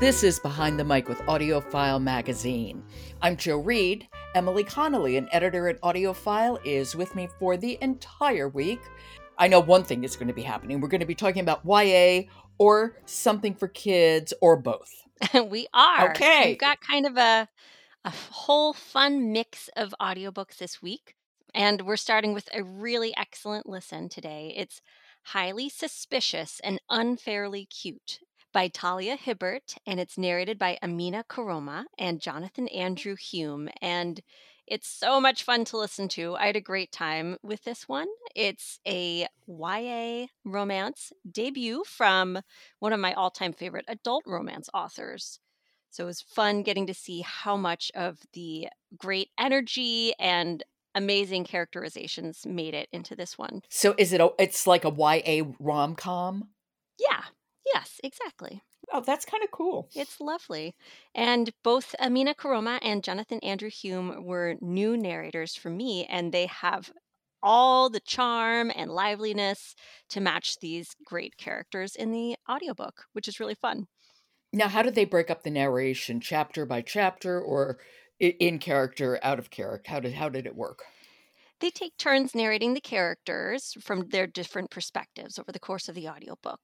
This is Behind the Mic with AudioFile Magazine. I'm Jo Reed. Emily Connolly, an editor at AudioFile, is with me for the entire week. I know one thing is going to be happening. We're going to be talking about YA or something for kids or both. we are. Okay. We've got kind of a a whole fun mix of audiobooks this week. And we're starting with a really excellent listen today. It's Highly Suspicious and Unfairly Cute by Talia Hibbert, and it's narrated by Amina Koroma and Jonathan mm-hmm. Andrew Hume. And it's so much fun to listen to. I had a great time with this one. It's a YA romance debut from one of my all time favorite adult romance authors. So it was fun getting to see how much of the great energy and amazing characterizations made it into this one. So is it a, it's like a YA rom-com? Yeah. Yes, exactly. Oh, that's kind of cool. It's lovely. And both Amina Koroma and Jonathan Andrew Hume were new narrators for me, and they have all the charm and liveliness to match these great characters in the audiobook, which is really fun. Now, how did they break up the narration, chapter by chapter, or in character, out of character? How did how did it work? They take turns narrating the characters from their different perspectives over the course of the audiobook.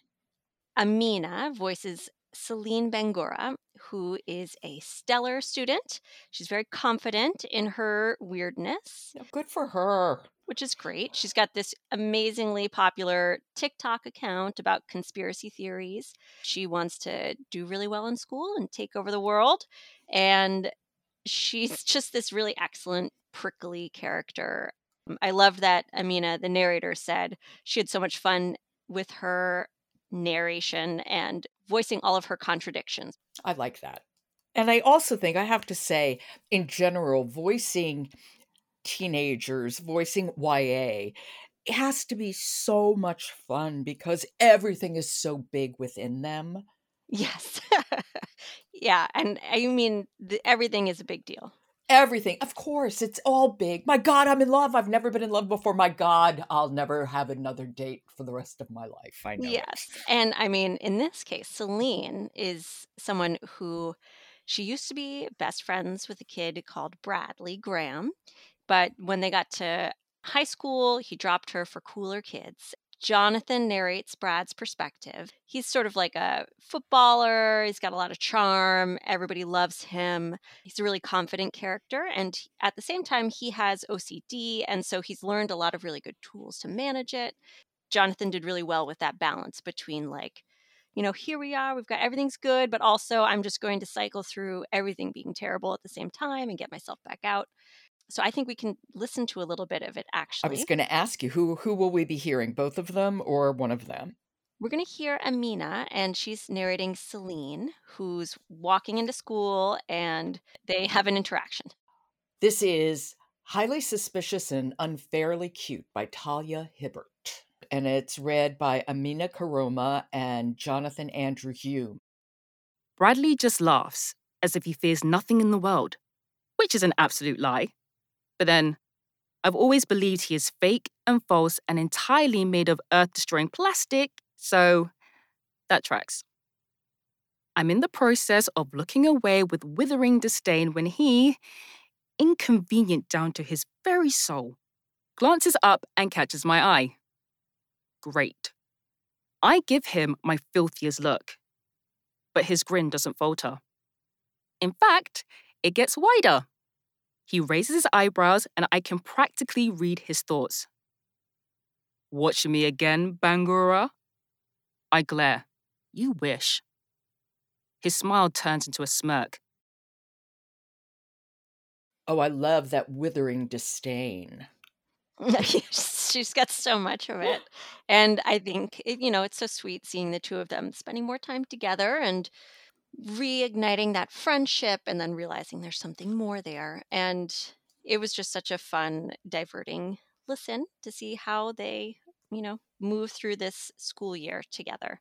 Amina voices Celine Bangura, who is a stellar student. She's very confident in her weirdness, Good for her. which is great. She's got this amazingly popular TikTok account about conspiracy theories. She wants to do really well in school and take over the world. And she's just this really excellent, prickly character. I love that Amina, the narrator, said she had so much fun with her narration and voicing all of her contradictions. I like that. And I also think I have to say, in general, voicing teenagers, voicing YA, it has to be so much fun because everything is so big within them. Yes. yeah. And uh, I mean, the, everything is a big deal. Everything, of course, it's all big. My God, I'm in love. I've never been in love before. My God, I'll never have another date for the rest of my life. I know. it. Yes. And I mean, in this case, Celine is someone who she used to be best friends with a kid called Bradley Graham. But when they got to high school, he dropped her for cooler kids. Jonathan narrates Brad's perspective. He's sort of like a footballer. He's got a lot of charm. Everybody loves him. He's a really confident character. And at the same time, he has OCD. And so he's learned a lot of really good tools to manage it. Jonathan did really well with that balance between like, you know, here we are, we've got everything's good, but also I'm just going to cycle through everything being terrible at the same time and get myself back out. So I think we can listen to a little bit of it actually. I was going to ask you who who will we be hearing? Both of them or one of them? We're going to hear Amina, and she's narrating Celine, who's walking into school and they have an interaction. This is Highly Suspicious and Unfairly Cute by Talia Hibbert. And it's read by Amina Koroma and Jonathan Andrew Hume. Bradley just laughs as if he fears nothing in the world, which is an absolute lie. But then, I've always believed he is fake and false and entirely made of earth destroying plastic, so that tracks. I'm in the process of looking away with withering disdain when he, inconvenient down to his very soul, glances up and catches my eye. great. I give him my filthiest look. But his grin doesn't falter. In fact, it gets wider. He raises his eyebrows, and I can practically read his thoughts. Watch me again, Bangura? I glare. You wish. His smile turns into a smirk. Oh, I love that withering disdain. She's got so much of it. And I think, eh, you know, it's so sweet seeing the two of them spending more time together and reigniting that friendship and then realizing there's something more there. And it was just such a fun, diverting listen to see how they, you know, move through this school year together.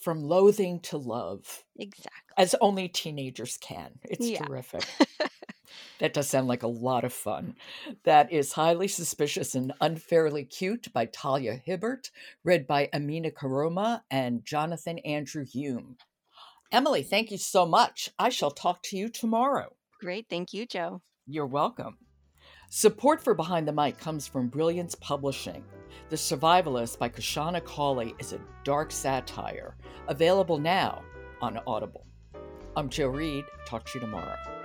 From loathing to love. Exactly. As only teenagers can. It's Yeah. terrific. That does sound like a lot of fun. That is Highly Suspicious and Unfairly Cute by Talia Hibbert, read by Amina Koroma and Jonathan Andrew Hume. Emily, thank you so much. I shall talk to you tomorrow. Great. Thank you, Jo. You're welcome. Support for Behind the Mic comes from Brilliance Publishing. The Survivalist by Kashana Cauley is a dark satire, available now on Audible. I'm Jo Reed. Talk to you tomorrow.